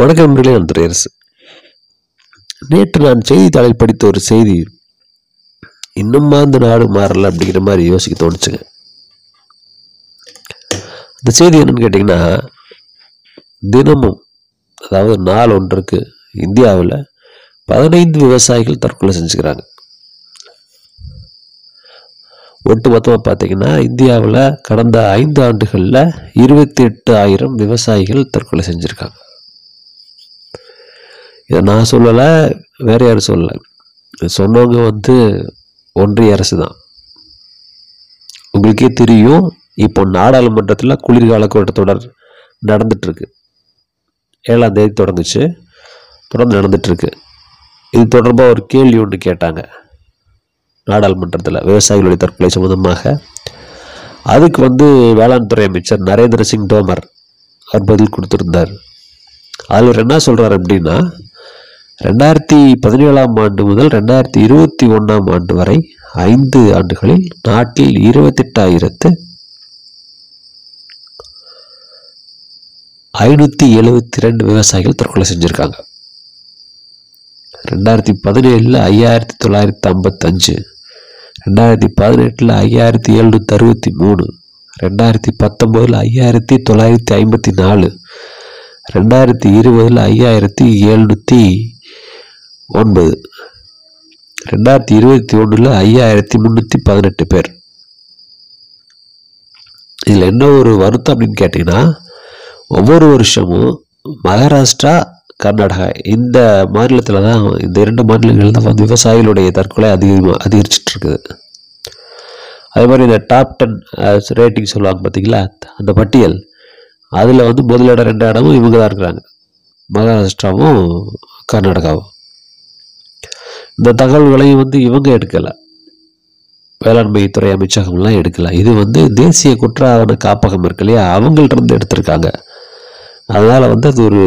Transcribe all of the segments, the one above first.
வணக்கம் நண்பர்களே நான் நேற்று நான் செய்தித்தாளில் படித்த ஒரு செய்தி இன்னுமா இந்த நாடு மாறல அப்படிங்கிற மாதிரி யோசிக்க தோணுச்சுங்க. இந்த செய்தி என்னன்னு கேட்டிங்கன்னா தினமும் அதாவது நாள் ஒன்றுக்கு இந்தியாவில் பதினைந்து விவசாயிகள் தற்கொலை செஞ்சுக்கிறாங்க. ஒட்டு மொத்தமாக பார்த்தீங்கன்னா இந்தியாவில் கடந்த ஐந்து ஆண்டுகளில் இருபத்தி எட்டு ஆயிரம் விவசாயிகள் தற்கொலை செஞ்சுருக்காங்க. இதை நான் சொல்லலை வேற யாரும் சொல்லலை. சொன்னவங்க வந்து ஒன்றிய அரசு தான். உங்களுக்கே தெரியும் இப்போ நாடாளுமன்றத்தில் குளிர்கால கூட்டத்தொடர் நடந்துட்டுருக்கு. ஏழாம் தேதி தொடங்குச்சு தொடர்ந்து நடந்துட்டுருக்கு. இது தொடர்பாக ஒரு கேள்வி ஒன்று கேட்டாங்க நாடாளுமன்றத்தில் விவசாயிகளுடைய தற்கொலை சம்மந்தமாக அதுக்கு வந்து வேளாண் துறை அமைச்சர் நரேந்திர சிங் தோமர் அவர் பதில் கொடுத்துருந்தார். அதில் அவர் என்ன சொல்கிறார் அப்படின்னா ரெண்டாயிரத்தி பதினேழாம் ஆண்டு முதல் ரெண்டாயிரத்தி இருபத்தி ஒன்றாம் ஆண்டு வரை ஐந்து ஆண்டுகளில் நாட்டில் இருபத்தெட்டாயிரத்து ஐநூற்றி எழுபத்தி ரெண்டு விவசாயிகள் தற்கொலை செஞ்சுருக்காங்க. ரெண்டாயிரத்தி பதினேழில் ஐயாயிரத்தி தொள்ளாயிரத்தி ஐம்பத்தஞ்சு ரெண்டாயிரத்தி பதினெட்டில் ஐயாயிரத்தி எழுநூற்றி அறுபத்தி மூணு ரெண்டாயிரத்தி பத்தொம்போதில் ஐயாயிரத்தி தொள்ளாயிரத்தி ஐம்பத்தி நாலு ரெண்டாயிரத்தி இருபதில் ஐயாயிரத்தி எழுநூற்றி ஒன்பது. ரெண்டாயிரத்தி இருபத்தி ஒன்றில் ஐயாயிரத்தி முந்நூற்றி பதினெட்டு பேர். இதில் என்ன ஒரு வருத்தம் அப்படின்னு கேட்டிங்கன்னா ஒவ்வொரு வருஷமும் மகாராஷ்டிரா கர்நாடகா இந்த மாநிலத்தில் தான் இந்த இரண்டு மாநிலங்கள் தான் வந்து விவசாயிகளுடைய தற்கொலை அதிகமாக அதிகரிச்சுட்டு இருக்குது. அதே மாதிரி இந்த டாப் டென் ரேட்டிங் சொல்லுவாங்க பார்த்தீங்களா அந்த பட்டியல் அதில் வந்து முதலிடம் ரெண்டு இடமும் இவங்க தான் இருக்கிறாங்க. மகாராஷ்டிராவும் கர்நாடகாவும். இந்த தகவல்களையும் வந்து இவங்க எடுக்கலை. வேளாண்மைத்துறை அமைச்சகம்லாம் எடுக்கல. இது வந்து தேசிய குற்ற ஆவண காப்பகம் இருக்கு இல்லையா? அவங்கள்ட்ட இருந்து எடுத்திருக்காங்க. அதனால் வந்து அது ஒரு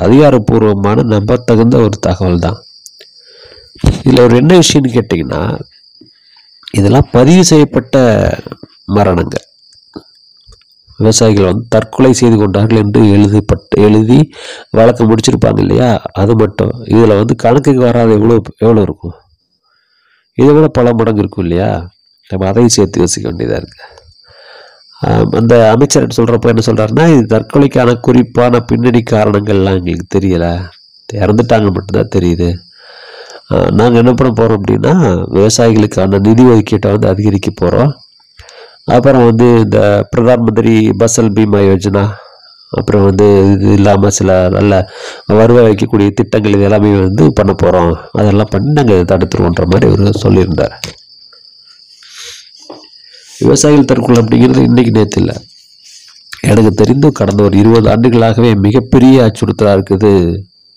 அதிகாரப்பூர்வமான நம்பத்தகுந்த ஒரு தகவல் தான் இதில் ஒரு என்ன விஷயம்னு கேட்டிங்கன்னா இதெல்லாம் பதிவு செய்யப்பட்ட மரணங்கள். விவசாயிகள் வந்து தற்கொலை செய்து கொண்டார்கள் என்று எழுதிப்பட்டு எழுதி வழக்கு முடிச்சிருப்பாங்க இல்லையா? அது மட்டும். இதில் வந்து கணக்குக்கு வராத எவ்வளோ எவ்வளோ இருக்கும்? இதை விட பல மடங்கு இருக்கும் இல்லையா? நம்ம அதையும் சேர்த்து யோசிக்க வேண்டியதாக இருக்குது அந்த அமைச்சர் சொல்கிறப்ப என்ன சொல்கிறாருன்னா இது தற்கொலைக்கான குறிப்பான பின்னணி காரணங்கள்லாம் எங்களுக்கு தெரியலை. இறந்துட்டாங்க மட்டும்தான் தெரியுது. நாங்கள் என்ன பண்ண போகிறோம் அப்படின்னா விவசாயிகளுக்கான நிதி ஒதுக்கீட்டை வந்து அதிகரிக்க போகிறோம் அப்புறம் வந்து இந்த பிரதான் மந்திரி பசல் பீமா யோஜனா அப்புறம் வந்து இது இல்லாமல் சில நல்ல வருவாய் வைக்கக்கூடிய திட்டங்கள் இது எல்லாமே வந்து பண்ண போகிறோம் அதெல்லாம் பண்ணி நாங்கள் தடுத்துருவோன்ற மாதிரி அவர் சொல்லியிருந்தார். விவசாயிகள் தற்கொலை அப்படிங்கிறது இன்றைக்கு நேற்று இல்லை. எனக்கு தெரிந்து கடந்த ஒரு இருபது ஆண்டுகளாகவே மிகப்பெரிய அச்சுறுத்தலாக இருக்குது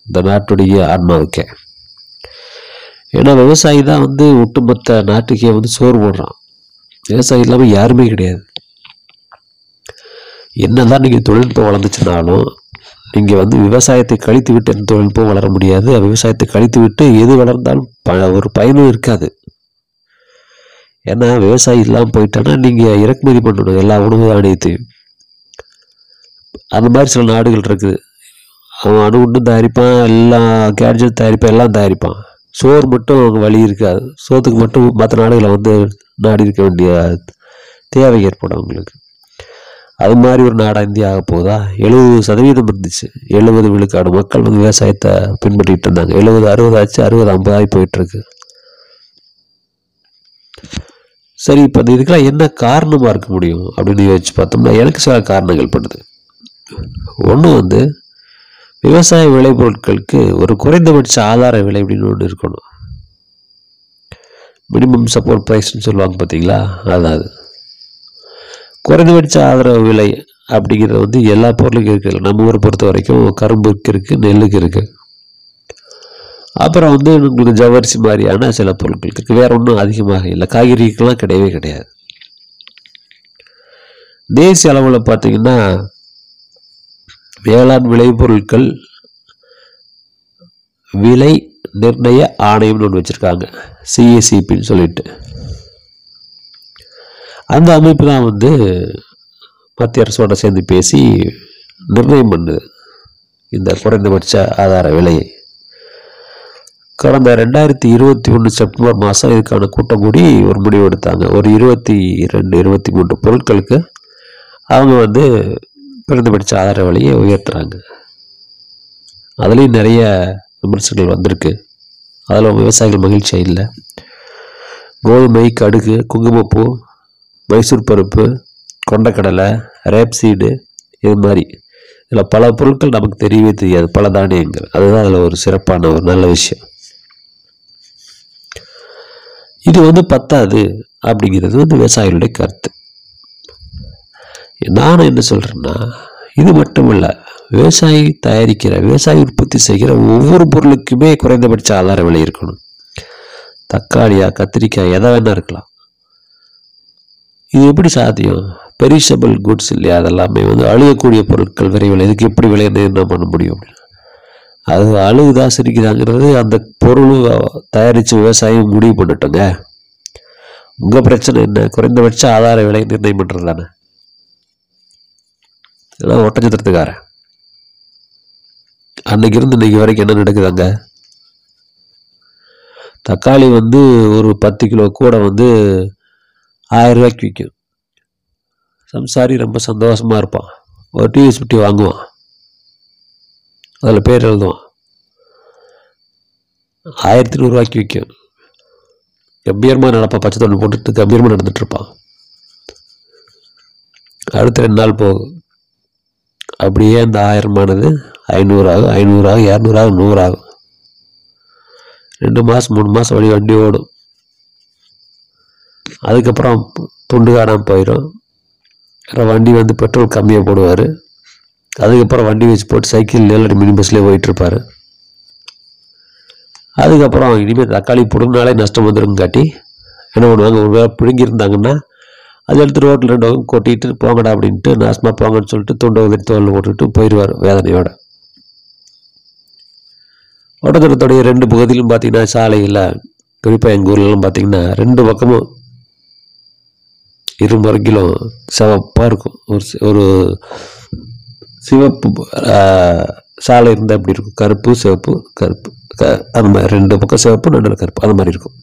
இந்த நாட்டுடைய ஆன்மாவுக்கே. ஏன்னா விவசாயி தான் வந்து ஒட்டுமொத்த நாட்டுக்கே வந்து சோறு போடுறான். விவசாயம் இல்லாமல் யாருமே கிடையாது. என்னதான் நீங்கள் தொழில்நுட்பம் வளர்ந்துச்சுனாலும் நீங்கள் வந்து விவசாயத்தை கழித்து விட்டு எந்த தொழில்நுட்பம் வளர முடியாது. விவசாயத்தை கழித்து விட்டு எது வளர்ந்தாலும் ப ஒரு பயனும் இருக்காது. ஏன்னா விவசாயி இல்லாமல் போயிட்டான்னா நீங்கள் இறக்குமதி பண்ணணும் எல்லா உணவு தானியத்தையும். அந்த மாதிரி சில நாடுகள் இருக்குது. அவன் அணுகுண்டும் தயாரிப்பான் எல்லாம் கேட்ஜெட் தயாரிப்பான் எல்லாம் தயாரிப்பான். சோறு மட்டும் அவங்க வழி இருக்காது. சோத்துக்கு மட்டும் மற்ற நாடுகளை வந்து நாடி இருக்க வேண்டிய தேவை ஏற்படும் அவங்களுக்கு. அது மாதிரி ஒரு நாடாக இந்தியா ஆக போதா எழுபது சதவீதம் இருந்துச்சு. எழுபது விழுக்காடு மக்கள் வந்து விவசாயத்தை பின்பற்றிட்டு இருந்தாங்க. எழுபது அறுபது ஆச்சு அறுபது ஐம்பதாகி போயிட்டுருக்கு சரி இப்போ இந்த இதுக்கெல்லாம் என்ன காரணமாக இருக்க முடியும் அப்படின்னு யோசிச்சு பார்த்தோம்னா எனக்கு சில காரணங்கள் படுது. ஒன்று வந்து விவசாய விளைபொருட்களுக்கு ஒரு குறைந்தபட்ச ஆதார விலை அப்படின்னு ஒன்று இருக்கணும். மினிமம் சப்போர்ட் ப்ரைஸ்னு சொல்லுவாங்க பார்த்தீங்களா அதாவது குறைந்தபட்ச ஆதரவு விலை அப்படிங்கிறது வந்து எல்லா பொருளுக்கும் இருக்குது நம்ம ஊரை பொறுத்த வரைக்கும் கரும்புக்கு இருக்குது நெல்லுக்கு இருக்குது அப்புறம் வந்து உங்களுக்கு ஜவரிசி மாதிரியான சில பொருட்களுக்கு இருக்குது வேறு ஒன்றும் அதிகமாக இல்லை. காய்கறிக்கெல்லாம் கிடையவே கிடையாது. தேசிய அளவில் பார்த்தீங்கன்னா வேளாண் விளைபொருட்கள் விலை நிர்ணய ஆணையம்னு ஒன்று வச்சுருக்காங்க. சிஏசிபின்னு சொல்லிட்டு. அந்த அமைப்பு தான் வந்து மத்திய அரசோட சேர்ந்து பேசி நிர்ணயம் பண்ணுது. இந்த குறைந்தபட்ச ஆதார விலையை. கடந்த ரெண்டாயிரத்தி இருபத்தி ஒன்று செப்டம்பர் மாதம் இதுக்கான கூட்டம் கூடி ஒரு முடிவு எடுத்தாங்க. ஒரு இருபத்தி ரெண்டு இருபத்தி மூன்று பொருட்களுக்கு அவங்க வந்து குறைந்தபட்ச ஆதார விலையை உயர்த்துறாங்க. அதுலேயும் நிறைய விமர்சனங்கள் வந்திருக்கு. அதில் விவசாயிகள் மகிழ்ச்சியாக இல்லை? கோதுமை கடுகு குங்குமப்பூ மைசூர் பருப்பு கொண்டக்கடலை ரேப்சீடு இது மாதிரி. இதில் பல பொருட்கள் நமக்கு தெரியவே தெரியாது. பல தானியங்கள். அதுதான் அதில் ஒரு சிறப்பான ஒரு நல்ல விஷயம். இது வந்து பத்தாது அப்படிங்கிறது வந்து விவசாயிகளுடைய கருத்து. நான் என்ன சொல்கிறேன்னா இது மட்டும் இல்லை விவசாயி தயாரிக்கிற விவசாயி உற்பத்தி செய்கிற ஒவ்வொரு பொருளுக்குமே குறைந்தபட்ச ஆதார விலை இருக்கணும். தக்காளியா கத்திரிக்காய் எதை வேணா இருக்கலாம். இது எப்படி சாத்தியம்? பெரிஷபிள் குட்ஸ் இல்லையா? அதெல்லாமே வந்து அழுகக்கூடிய பொருட்கள் விரைவில் இதுக்கு எப்படி விலை நிர்ணயம் பண்ண முடியும்? அப்படின்னு அது அழுகுதா சிரிக்குதாங்கிறது அந்த பொருள் தயாரித்து விவசாயம் முடிவு பண்ணட்டுங்க. உங்கள் பிரச்சனை என்ன? குறைந்தபட்ச ஆதார விலை நிர்ணயம் பண்ணுறது தானே இதெல்லாம் ஒட்டஞ்சத்திரத்துக்காரன். அன்னைக்கு இருந்து இன்னைக்கு வரைக்கும் என்ன நடக்குது அங்கே தக்காளி வந்து ஒரு பத்து கிலோ கூட வந்து ஆயர்ரூவாய்க்கு விற்கும் சம்சாரி ரொம்ப சந்தோஷமாக இருப்பான். ஒரு டிவிஎஸ் சுட்டி வாங்குவான். அதில் பேர் எழுதுவான். ஆயிரத்தி நூறுரூவாய்க்கு விற்கும் கம்பீரமாக நடப்பான் பச்சை தொண்டு போட்டுட்டு கம்பீரமாக நடந்துகிட்ருப்பான் இருப்பான். அடுத்த ரெண்டு நாள் போகும். அப்படியே அந்த ஆயிரமானது ஐநூறு ஆகும் ஐநூறு ஆகும் இரநூறு ஆகும் நூறு ஆகும் ரெண்டு மாதம் மூணு மாதம் வழி வண்டி ஓடும். அதுக்கப்புறம் துண்டு காணாமல் போயிடும் அப்புறம் வண்டி வந்து பெட்ரோல் கம்மியாக போடுவார். அதுக்கப்புறம் வண்டி வச்சு போட்டு சைக்கிள் இல்லாட்டி மினி பஸ்லேயே போயிட்டுருப்பார். அதுக்கப்புறம் இனிமேல் தக்காளி பிடுங்கினாலே நஷ்டம் வந்துடும் காட்டி என்ன பண்ணுவாங்க? ஒரு வேளை பிடுங்கியிருந்தாங்கன்னா அது எடுத்து ரோட்டில் ரெண்டு பக்கம் கொட்டிட்டு போங்கடா அப்படின்ட்டு நாசமாக போங்கன்னு சொல்லிட்டு துண்டை உதறி தோல் போட்டுட்டு போயிடுவார் வேதனையோட. ஒட்டத்தரத்துடைய ரெண்டு பகுதியிலும் பார்த்தீங்கன்னா சாலையில் குறிப்பாக எங்கள் ஊர்லலாம் பார்த்தீங்கன்னா ரெண்டு பக்கமும் இரு சிவப்பாக இருக்கும். ஒரு ஒரு சிவப்பு சாலை இருந்தால் எப்படி இருக்கும்? கருப்பு சிவப்பு கருப்பு க அந்த மாதிரி ரெண்டு பக்கம் சிவப்பு நடுவில் கருப்பு அந்த மாதிரி இருக்கும்.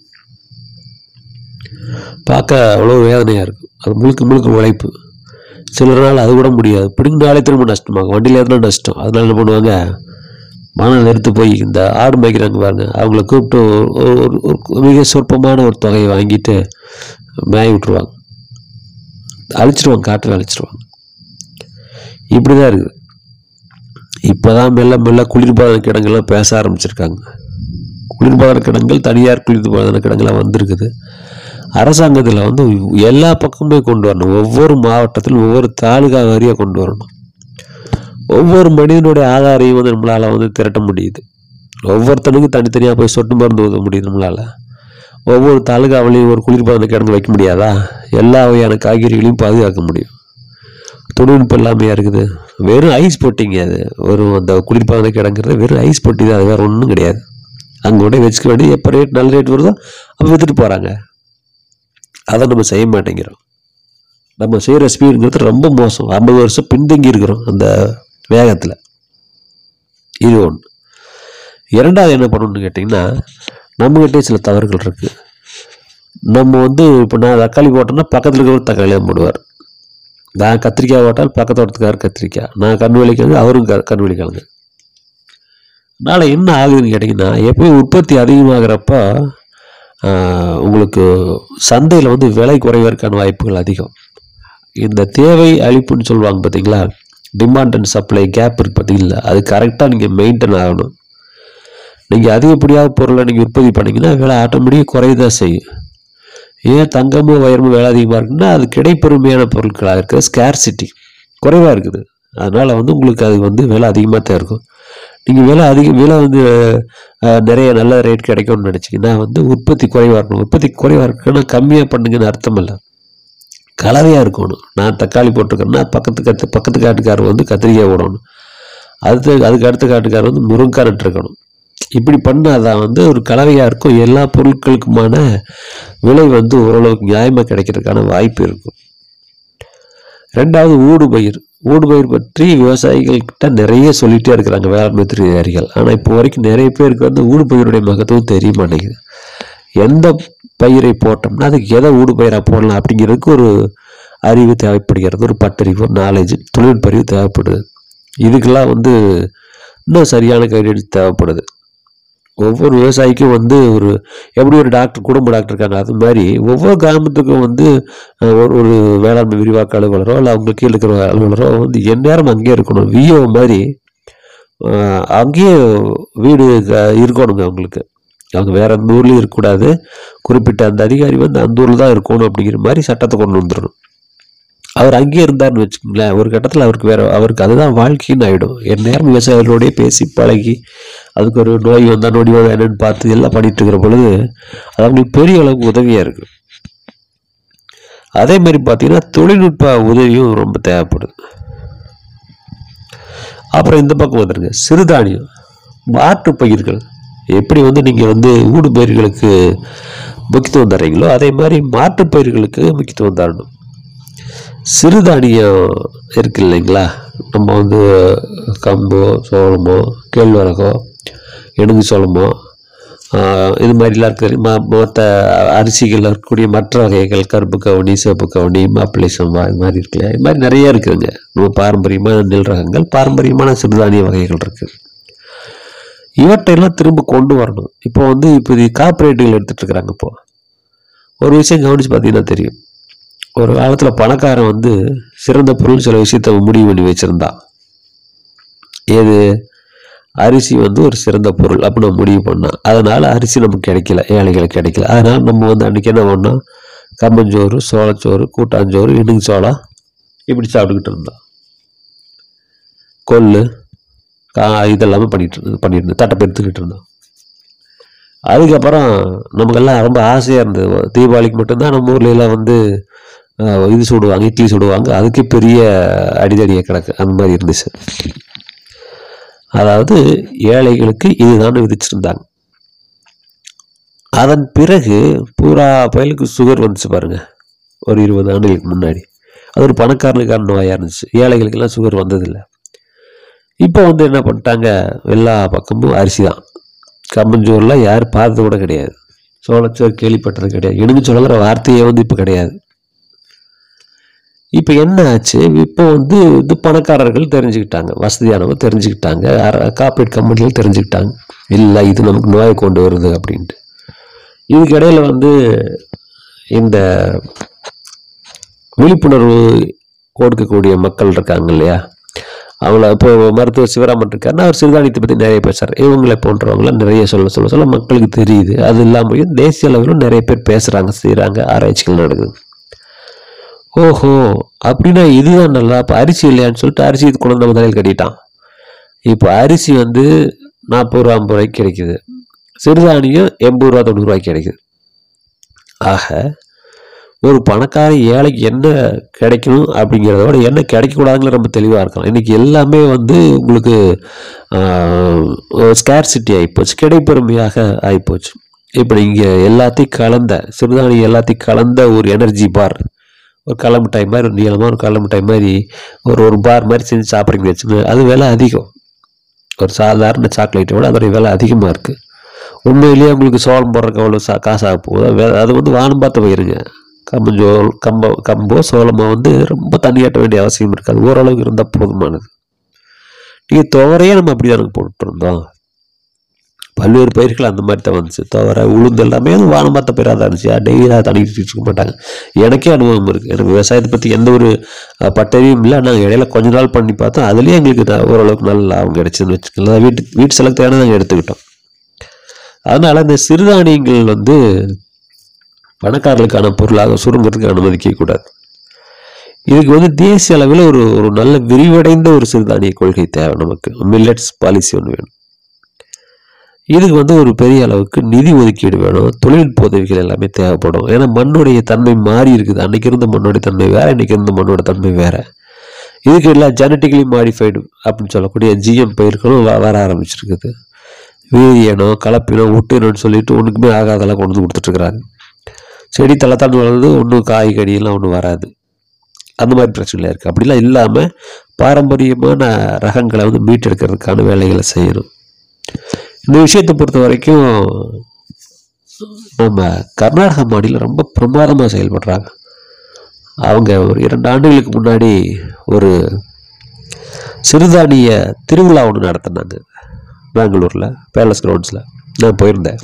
பார்க்க அவ்வளோ வேதனையாக இருக்கும். அது முழுக்க முழுக்க உழைப்பு. சில நாள் அது கூட முடியாது. பிடிங்கினாலே திரும்ப நஷ்டமாகும். வண்டியில் ஏற்றினா நஷ்டம். அதனால என்ன பண்ணுவாங்க? மனம் நிறுத்து போய் இந்த ஆடு மேய்க்கிறாங்க பாருங்கள் அவங்கள கூப்பிட்டு ஒரு ஒரு மிக சொற்பமான ஒரு தொகையை வாங்கிட்டு மேய விட்டுருவாங்க. அழிச்சிருவாங்க. காட்டில் அழிச்சிருவாங்க. இப்படி தான் இருக்குது. இப்போ தான் மெல்ல மெல்ல குளிர்பாதன கிடங்கெல்லாம் பேச ஆரம்பிச்சிருக்காங்க. குளிர்பாதன கிடங்கள் தனியார் குளிர்பாதன கிடங்கெல்லாம் வந்திருக்குது. அரசாங்கத்தில் வந்து எல்லா பக்கமுமே கொண்டு வரணும். ஒவ்வொரு மாவட்டத்திலும் ஒவ்வொரு தாலுகா வாரியாக கொண்டு வரணும். ஒவ்வொரு மனிதனுடைய ஆதாரையும் வந்து நம்மளால் வந்து திரட்ட முடியுது. ஒவ்வொருத்தனுக்கும் தனித்தனியாக போய் சொட்டு மருந்து ஊத முடியுது நம்மளால். ஒவ்வொரு தாலுகாவிலையும் ஒரு குளிர்பாதன கிடங்கு வைக்க முடியாதா? எல்லா வகையான காய்கறிகளையும் பாதுகாக்க முடியும். தொழில்நுட்பம் இல்லாமையாக இருக்குது. வெறும் ஐஸ் பொட்டிங்க அது. ஒரு அந்த குளிர்பாதன கிடங்கிறது வெறும் ஐஸ் பொட்டி தான். அது வேறு ஒன்றும் கிடையாது. அங்கே கூட வச்சுக்க வேண்டிய எப்போ ரேட் நல்ல ரேட் வருதோ அப்போ விற்றுட்டு போகிறாங்க அதை நம்ம செய்ய மாட்டேங்கிறோம். நம்ம செய்கிற ஸ்பீடுங்கிறது ரொம்ப மோசம். ஐம்பது வருஷம் பின்தங்கி இருக்கிறோம் அந்த வேகத்தில். இது ஒன்று இரண்டாவது என்ன பண்ணணும்னு கேட்டிங்கன்னா நம்மகிட்டே சில தவறுகள் இருக்குது நம்ம வந்து இப்போ நான் தக்காளி போட்டேன்னா பக்கத்தில் இருக்கிற தக்காளி தான் போடுவார். நான் கத்திரிக்காய் போட்டால் பக்கத்து தோட்டத்துக்காரர் கத்திரிக்காய். நான் கண் வலிக்கிறது அவரும் க கண்வெளிக்கிழங்கு அதனால் என்ன ஆகுதுன்னு கேட்டிங்கன்னா எப்பயும் உற்பத்தி அதிகமாகிறப்ப உங்களுக்கு சந்தையில் வந்து விலை குறைவதற்கான வாய்ப்புகள் அதிகம். இந்த தேவை அழிப்புன்னு சொல்லுவாங்க பார்த்தீங்களா டிமாண்ட் அண்ட் சப்ளை கேப் இருக்குது பார்த்தீங்களா அது கரெக்டாக நீங்கள் மெயின்டைன் ஆகணும். நீங்கள் அதிகப்படியாக பொருளை நீங்கள் உற்பத்தி பண்ணீங்கன்னா விலை ஆட்டோமேட்டிக்காக குறையதான் செய்யும். ஏன் தங்கமும் வயரமும் விலை அதிகமாக இருக்குன்னா அது கிடைப்பெருமையான பொருட்களாக இருக்குது ஸ்கேர்சிட்டி குறைவாக இருக்குது. அதனால் வந்து உங்களுக்கு அது வந்து விலை அதிகமாக தான் இருக்கும். நீங்கள் விலை அதிக விலை வந்து நிறைய நல்ல ரேட் கிடைக்கும்னு நினச்சிங்கன்னா வந்து உற்பத்தி குறைவாக இருக்கணும். உற்பத்தி குறைவாக இருக்குன்னா கம்மியாக பண்ணுங்கன்னு அர்த்தம் இல்லை. கலவையாக இருக்கணும். நான் தக்காளி போட்டிருக்கேன்னா பக்கத்து கத்து பக்கத்து காட்டுக்காரர் வந்து கத்திரிக்காய் போடணும். அடுத்து அதுக்கு அடுத்த காட்டுக்காரர் வந்து முருங்கை நட்டுருக்கணும். இப்படி பண்ணால் தான் வந்து ஒரு கலவையாக இருக்கும். எல்லா பொருட்களுக்குமான விலை வந்து ஓரளவுக்கு நியாயமாக கிடைக்கிறதுக்கான வாய்ப்பு இருக்கும். ரெண்டாவது ஊடு பயிர். ஊடுபயிர் பற்றி விவசாயிகள் கிட்ட நிறைய சொல்லிட்டே இருக்கிறாங்க வேளாண்மை துறை அதிகாரிகள் ஆனால் இப்போ வரைக்கும் நிறைய பேருக்கு வந்து ஊடுபயிருடைய மகத்துவம் தெரிய மாட்டேங்குது. எந்த பயிரை போட்டோம்னா அதுக்கு எதை ஊடுபயிராக போடலாம் அப்படிங்கிறதுக்கு ஒரு அறிவு தேவைப்படுகிறது ஒரு பட்டறிவு ஒரு நாலேஜ் தொழில்நுட்பறிவு தேவைப்படுது. இதுக்கெல்லாம் வந்து இன்னும் சரியான கைடன்ஸ் தேவைப்படுது. ஒவ்வொரு விவசாயிக்கும் வந்து ஒரு எப்படி ஒரு டாக்டர் குடும்ப டாக்டர் இருக்காங்க அது மாதிரி ஒவ்வொரு கிராமத்துக்கும் வந்து ஒரு ஒரு வேளாண்மை விரிவாக்க அலுவலரோ இல்லை அவங்க கீழே இருக்கிற அலுவலரோ வந்து எந்நேரம் அங்கேயே இருக்கணும். விஓ மாதிரி அங்கேயே வீடு க- இருக்கணுங்க அவங்களுக்கு. அவங்க வேற அந்த ஊர்லேயும் இருக்கக்கூடாது. குறிப்பிட்ட அந்த அதிகாரி வந்து அந்த ஊரில் தான் இருக்கணும் அப்படிங்கிற மாதிரி சட்டத்தை கொண்டு வந்துடணும். அவர் அங்கேயே இருந்தார்னு வச்சுக்கோங்களேன். ஒரு கட்டத்தில் அவருக்கு வேற அவருக்கு அதுதான் வாழ்க்கைன்னு ஆகிடும் என் நேரம் விவசாயிகளோடய பேசி பழகி அதுக்கு ஒரு நோய் வந்தால் நோடி வந்தால் என்னென்னு பார்த்து எல்லாம் பண்ணிட்டு இருக்கிற பொழுது அது அவங்களுக்கு பெரிய அளவுக்கு உதவியாக இருக்குது அதே மாதிரி பார்த்தீங்கன்னா தொழில்நுட்ப உதவியும் ரொம்ப தேவைப்படுது. அப்புறம் இந்த பக்கம் வந்துருங்க. சிறுதானியம் மாற்று பயிர்கள். எப்படி வந்து நீங்கள் வந்து ஊடு பயிர்களுக்கு முக்கியத்துவம் தர்றீங்களோ அதே மாதிரி மாற்றுப் பயிர்களுக்கு முக்கியத்துவம் தரணும். சிறுதானியம் இருக்கு இல்லைங்களா? நம்ம வந்து கம்போ சோளமோ கேழ்வரகோ எடுங்கு சோளமோ இது மாதிரிலாம் இருக்கிற ம மற்ற அரிசிகள் இருக்கக்கூடிய மற்ற வகைகள் கருப்பு கவுனி சிவப்பு கவுனி மாப்பிள்ளை சம்பா இது மாதிரி இருக்குல்ல இது மாதிரி நிறைய இருக்குதுங்க. நம்ம பாரம்பரியமான நெல் ரகங்கள் பாரம்பரியமான சிறுதானிய வகைகள் இருக்குது இவற்றையெல்லாம் திரும்ப கொண்டு வரணும். இப்போ வந்து இப்போ இது கார்பரேட்டுகள் இருக்கிறாங்க இப்போ. ஒரு விஷயம் கவனித்து பார்த்தீங்கன்னா தெரியும். ஒரு காலத்தில் பணக்காரன் வந்து சிறந்த பொருள் சில விஷயத்த முடிவு பண்ணி வச்சுருந்தான். ஏது? அரிசி வந்து ஒரு சிறந்த பொருள் அப்படி நம்ம முடிவு பண்ணோம் அதனால் அரிசி நமக்கு கிடைக்கல ஏழைகளுக்கு கிடைக்கல. அதனால் நம்ம வந்து அன்றைக்கி என்ன பண்ணோம்? கம்பஞ்சோறு சோளச்சோறு கூட்டாஞ்சோறு இடுங்கு சோளம் இப்படி சாப்பிட்டுக்கிட்டு இருந்தோம் கொள்ளு கா இதெல்லாமே பண்ணிட்டு இருந்து- பண்ணிட்டு இருந்தோம் தட்டை எடுத்துக்கிட்டு இருந்தோம் அதுக்கப்புறம் நமக்கெல்லாம் ரொம்ப ஆசையாக இருந்தது. தீபாவளிக்கு மட்டும்தான் நம்ம ஊர்ல எல்லாம் வந்து இது சுடுவாங்க இட்லி சுடுவாங்க. அதுக்கே பெரிய அடிதடியாக கிடக்கு அந்த மாதிரி இருந்துச்சு. அதாவது ஏழைகளுக்கு இதுதான் விதிச்சிருந்தாங்க. அதன் பிறகு பூரா பயலுக்கு சுகர் வந்துச்சு பாருங்க. ஒரு இருபது ஆண்டுகளுக்கு முன்னாடி. அது ஒரு பணக்காரனுக்கான நோயாக இருந்துச்சு. ஏழைகளுக்கெல்லாம் சுகர் வந்ததில்லை. இப்போ வந்து என்ன பண்ணிட்டாங்க? எல்லா பக்கமும் அரிசி தான் கம்மஞ்சோரெலாம் யாரும் பார்த்தது கூட கிடையாது. சோளச்சோறு கேள்விப்பட்டது கிடையாது. எனக்கு சொல்லுற வார்த்தையே வந்து இப்போ கிடையாது. இப்போ என்ன ஆச்சு? இப்போ வந்து இது பணக்காரர்கள் தெரிஞ்சுக்கிட்டாங்க. வசதியானவங்க தெரிஞ்சுக்கிட்டாங்க. கார்பரேட் கம்பெனிகள் தெரிஞ்சுக்கிட்டாங்க. இல்லை இது நமக்கு நோயை கொண்டு வருது அப்படின்ட்டு. இதுக்கு இடையில வந்து இந்த விழிப்புணர்வு கொடுக்கக்கூடிய மக்கள் இருக்காங்க இல்லையா? அவங்கள இப்போ மருத்துவர் சிவராமன் இருக்காருன்னா அவர் சிறுதானியத்தை பற்றி நிறைய பேசுகிறார் இவங்களை போன்றவங்களாம் நிறைய சொல்ல சொல்ல சொல்ல மக்களுக்கு தெரியுது. அது இல்லாமல் தேசிய அளவிலும் நிறைய பேர் பேசுகிறாங்க செய்கிறாங்க ஆராய்ச்சிகள் நடக்குது. ஓஹோ அப்படின்னா இதுதான் நல்லா அப்போ அரிசி இல்லையான்னு சொல்லிட்டு அரிசி இது கொண்டு வந்து நம்ம தலையில் கட்டிட்டான். இப்போ அரிசி வந்து நாற்பது ரூபா ஐம்பது ரூபாய்க்கு கிடைக்குது. சிறுதானியம் எண்பது ரூபா தொண்ணூறு ரூபாய்க்கு கிடைக்குது. ஆக ஒரு பணக்கார ஏழைக்கு என்ன கிடைக்கணும் அப்படிங்கிறத விட என்ன கிடைக்கக்கூடாதுங்கிற ரொம்ப தெளிவாக இருக்கலாம் இன்றைக்கி எல்லாமே வந்து உங்களுக்கு ஸ்கேர்சிட்டி ஆகிப்போச்சு கிடைப்பெருமையாக ஆகிப்போச்சு இப்போ நீங்கள் எல்லாத்தையும் கலந்த சிறுதானியம் எல்லாத்தையும் கலந்த ஒரு எனர்ஜி பார் ஒரு கடலை மிட்டாய் மாதிரி ஒரு நீளமாக ஒரு கடலை மிட்டாய் மாதிரி ஒரு ஒரு பார் மாதிரி செஞ்சு சாப்பிட்றீங்கன்னு வச்சுக்கோங்க. அது விலை அதிகம். ஒரு சாதாரண சாக்லேட்டை விட அதோடைய விலை அதிகமாக இருக்குது உண்மையிலேயே உங்களுக்கு சோளம் போடுறதுக்கு அவ்வளோ சா காசாக போகுது. அது வந்து வானம் பார்த்து போயிருங்க. கம்பஞ்சோல் கம்போ கம்போ சோளமோ வந்து ரொம்ப தண்ணி கட்ட வேண்டிய அவசியம் இருக்காது. ஓரளவுக்கு இருந்தால் போதுமானது. நீங்கள் துவரையே நம்ம அப்படி தானே போட்டுட்டு இருந்தோம். பல்வேறு பயிர்கள் அந்த மாதிரி தான் வந்துச்சு. தவிர உளுந்து எல்லாமே அது வானம் பயிராக தான் இருந்துச்சு. டெய்லி அதை தடுக்கிட்டு இருக்க மாட்டாங்க. எனக்கே அனுபவம் இருக்குது எனக்கு விவசாயத்தை பற்றி எந்த ஒரு பட்டறியும் பட்டறிவும் இல்லை. நாங்கள் இடையில கொஞ்ச நாள் பண்ணி பார்த்தோம் அதுலேயே எங்களுக்கு ஓரளவுக்கு நல்ல லாபம் கிடைச்சதுன்னு வச்சுக்கலாம் வீட்டு வீட்டு செலவு நாங்கள் எடுத்துக்கிட்டோம். அதனால் இந்த சிறுதானியங்கள் வந்து பணக்காரர்களுக்கான பொருளாக சுருங்கிறதுக்கு அனுமதிக்க கூடாது. இதுக்கு வந்து தேசிய அளவில் ஒரு ஒரு நல்ல விரிவடைந்த ஒரு சிறுதானிய கொள்கை தேவை நமக்கு. மில்லட்ஸ் பாலிசி ஒன்று வேணும். இதுக்கு வந்து ஒரு பெரிய அளவுக்கு நிதி ஒதுக்கீடு வேணும் தொழில்நுட்ப உதவிகள் எல்லாமே தேவைப்படும். ஏன்னா மண்ணுடைய தன்மை மாறி இருக்குது. அன்னைக்கு இருந்த மண்ணுடைய தன்மை வேற இன்னைக்கு இருந்த மண்ணோட தன்மை வேற. இதுக்கு எல்லாம் ஜெனட்டிக்கலி மாடிஃபைடு அப்படின்னு சொல்லக்கூடிய ஜிஎம் பயிர்களும் வ- வர ஆரம்பிச்சிருக்குது. வீரியனம் கலப்பினம் ஒட்டினம்னு சொல்லிட்டு ஒன்றுக்குமே ஆகாதெல்லாம் கொண்டு வந்து கொடுத்துட்ருக்குறாங்க. செடி தலைத்தாண்டு வளர்ந்து ஒன்றும் காய் கடியெல்லாம் ஒன்றும் வராது. அந்த மாதிரி பிரச்சனை இருக்குது அப்படிலாம் இல்லாமல் பாரம்பரியமான ரகங்களை வந்து மீட்டெடுக்கிறதுக்கான வேலைகளை செய்யணும். இந்த விஷயத்தை பொறுத்த வரைக்கும் நம்ம கர்நாடக மாநிலம் ரொம்ப பிரமாதமாக செயல்படுறாங்க. அவங்க ஒரு இரண்டு ஆண்டுகளுக்கு முன்னாடி ஒரு சிறுதானிய திருவிழா ஒன்று நடத்தினாங்க பெங்களூரில் பேலஸ் கிரவுண்ட்ஸில். நான் போயிருந்தேன்.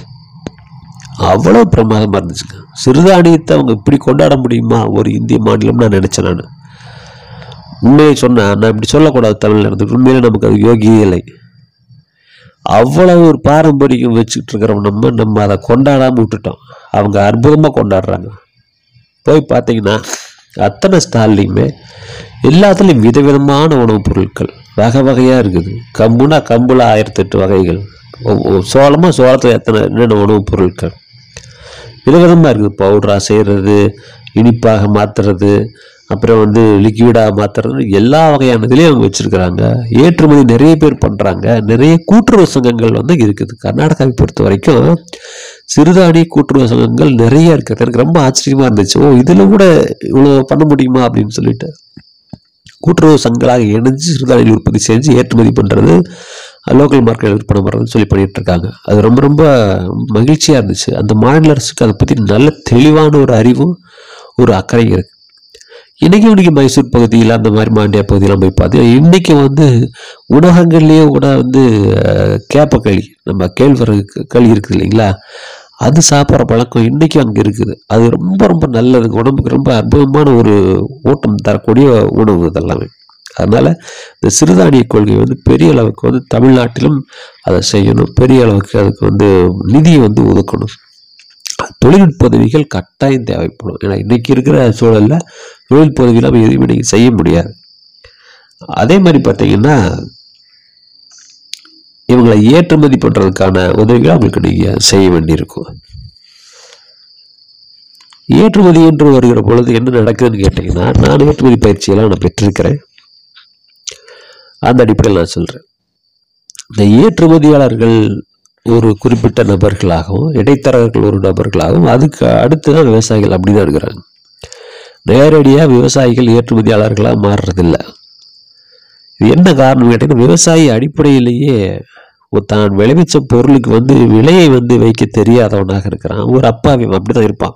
அவ்வளோ பிரமாதமாக இருந்துச்சுங்க. சிறுதானியத்தை அவங்க இப்படி கொண்டாட முடியுமா? ஒரு இந்திய மாநிலம் நான் நினச்சேன் நான். உண்மையை சொன்னேன் நான் இப்படி சொல்லக்கூடாது தமிழில் இருந்து உண்மையிலே நமக்கு அது யோகியே இல்லை. அவ்வளவு ஒரு பாரம்பரியம் வச்சுக்கிட்டு இருக்கிறோம் நம்ம நம்ம அதை கொண்டாடாமல் விட்டுட்டோம். அவங்க அற்புதமாக கொண்டாடுறாங்க. போய் பார்த்தீங்கன்னா அத்தனை ஸ்டால்லையுமே எல்லாத்துலேயும் விதவிதமான உணவுப் பொருட்கள் வகை வகையாக இருக்குது. கம்புனா கம்புல ஆயிரத்தெட்டு வகைகள். சோளமாக சோளத்தில் எத்தனை என்னென்ன உணவுப் பொருட்கள்? விதவிதமாக இருக்குது. பவுடராக செய்கிறது இனிப்பாக மாற்றுறது அப்புறம் வந்து லிக்விடாக மாற்றுறது எல்லா வகையான இதுலேயும் அவங்க வச்சுருக்கிறாங்க. ஏற்றுமதி நிறைய பேர் பண்ணுறாங்க நிறைய கூட்டுறவு சங்கங்கள் வந்து இருக்குது. கர்நாடகாவை பொறுத்த வரைக்கும் சிறுதானிய கூட்டுறவு சங்கங்கள் நிறைய இருக்குது. எனக்கு ரொம்ப ஆச்சரியமாக இருந்துச்சு. ஓ இதில் கூட இவ்வளோ பண்ண முடியுமா அப்படின்னு சொல்லிட்டு. கூட்டுறவு சங்கங்களாக இணைஞ்சு சிறுதானிய உற்பத்தி செஞ்சு ஏற்றுமதி பண்ணுறது லோக்கல் மார்க்கெட் விற்பனை பண்ணுறதுன்னு சொல்லி பண்ணிட்டு இருக்காங்க அது ரொம்ப ரொம்ப மகிழ்ச்சியாக இருந்துச்சு. அந்த மாநில அரசுக்கு அதை பற்றி நல்ல தெளிவான ஒரு அறிவும் ஒரு அக்கறையும் இருக்குது இன்றைக்கும் இன்னைக்கு மைசூர் பகுதியில் அந்த மாதிரி மாண்டியா பகுதியெலாம் போய் பார்த்தீங்கன்னா இன்றைக்கி வந்து உணவகங்கள்லேயே கூட வந்து கேப்ப களி நம்ம கேழ்வரகு களி இருக்குது இல்லைங்களா? அது சாப்பிட்ற பழக்கம் இன்றைக்கும் அங்கே இருக்குது. அது ரொம்ப ரொம்ப நல்லது. உடம்புக்கு ரொம்ப அற்புதமான ஒரு ஊட்டம் தரக்கூடிய உணவு இதெல்லாமே. அதனால் இந்த சிறுதானிய கொள்கை வந்து பெரிய அளவுக்கு வந்து தமிழ்நாட்டிலும் அதை செய்யணும். பெரிய அளவுக்கு அதுக்கு வந்து நிதியை வந்து ஒதுக்கணும். தொழில்நுட்ப உதவிகள் கட்டாயம் தேவைப்படும். ஏன்னா இன்றைக்கி இருக்கிற சூழலில் தொழில்நுட்ப உதவி இல்லாமல் எதுவுமே நீங்கள் செய்ய முடியாது. அதே மாதிரி பார்த்தீங்கன்னா இவங்களை ஏற்றுமதி பண்ணுறதுக்கான உதவிகளை அவங்களுக்கு நீங்கள் செய்ய வேண்டியிருக்கும். ஏற்றுமதி என்று வருகிற பொழுது என்ன நடக்குதுன்னு கேட்டிங்கன்னா நான் ஏற்றுமதி பயிற்சியெல்லாம் நான் பெற்றிருக்கிறேன். அந்த அடிப்படையில் நான் சொல்கிறேன் இந்த ஏற்றுமதியாளர்கள் ஒரு குறிப்பிட்ட நபர்களாகவும் இடைத்தரகர்கள் ஒரு நபர்களாகவும் அதுக்கு அடுத்து தான் விவசாயிகள் அப்படி தான் இருக்கிறாங்க. நேரடியாக விவசாயிகள் ஏற்றுமதியாளர்களாக மாறுறதில்ல. இது என்ன காரணம் கேட்டீங்கன்னா விவசாயி அடிப்படையிலேயே தான் விளைவிச்ச பொருளுக்கு வந்து விலையை வந்து வைக்க தெரியாதவனாக இருக்கிறான். ஒரு அப்பாவி அப்படி தான் இருப்பான்.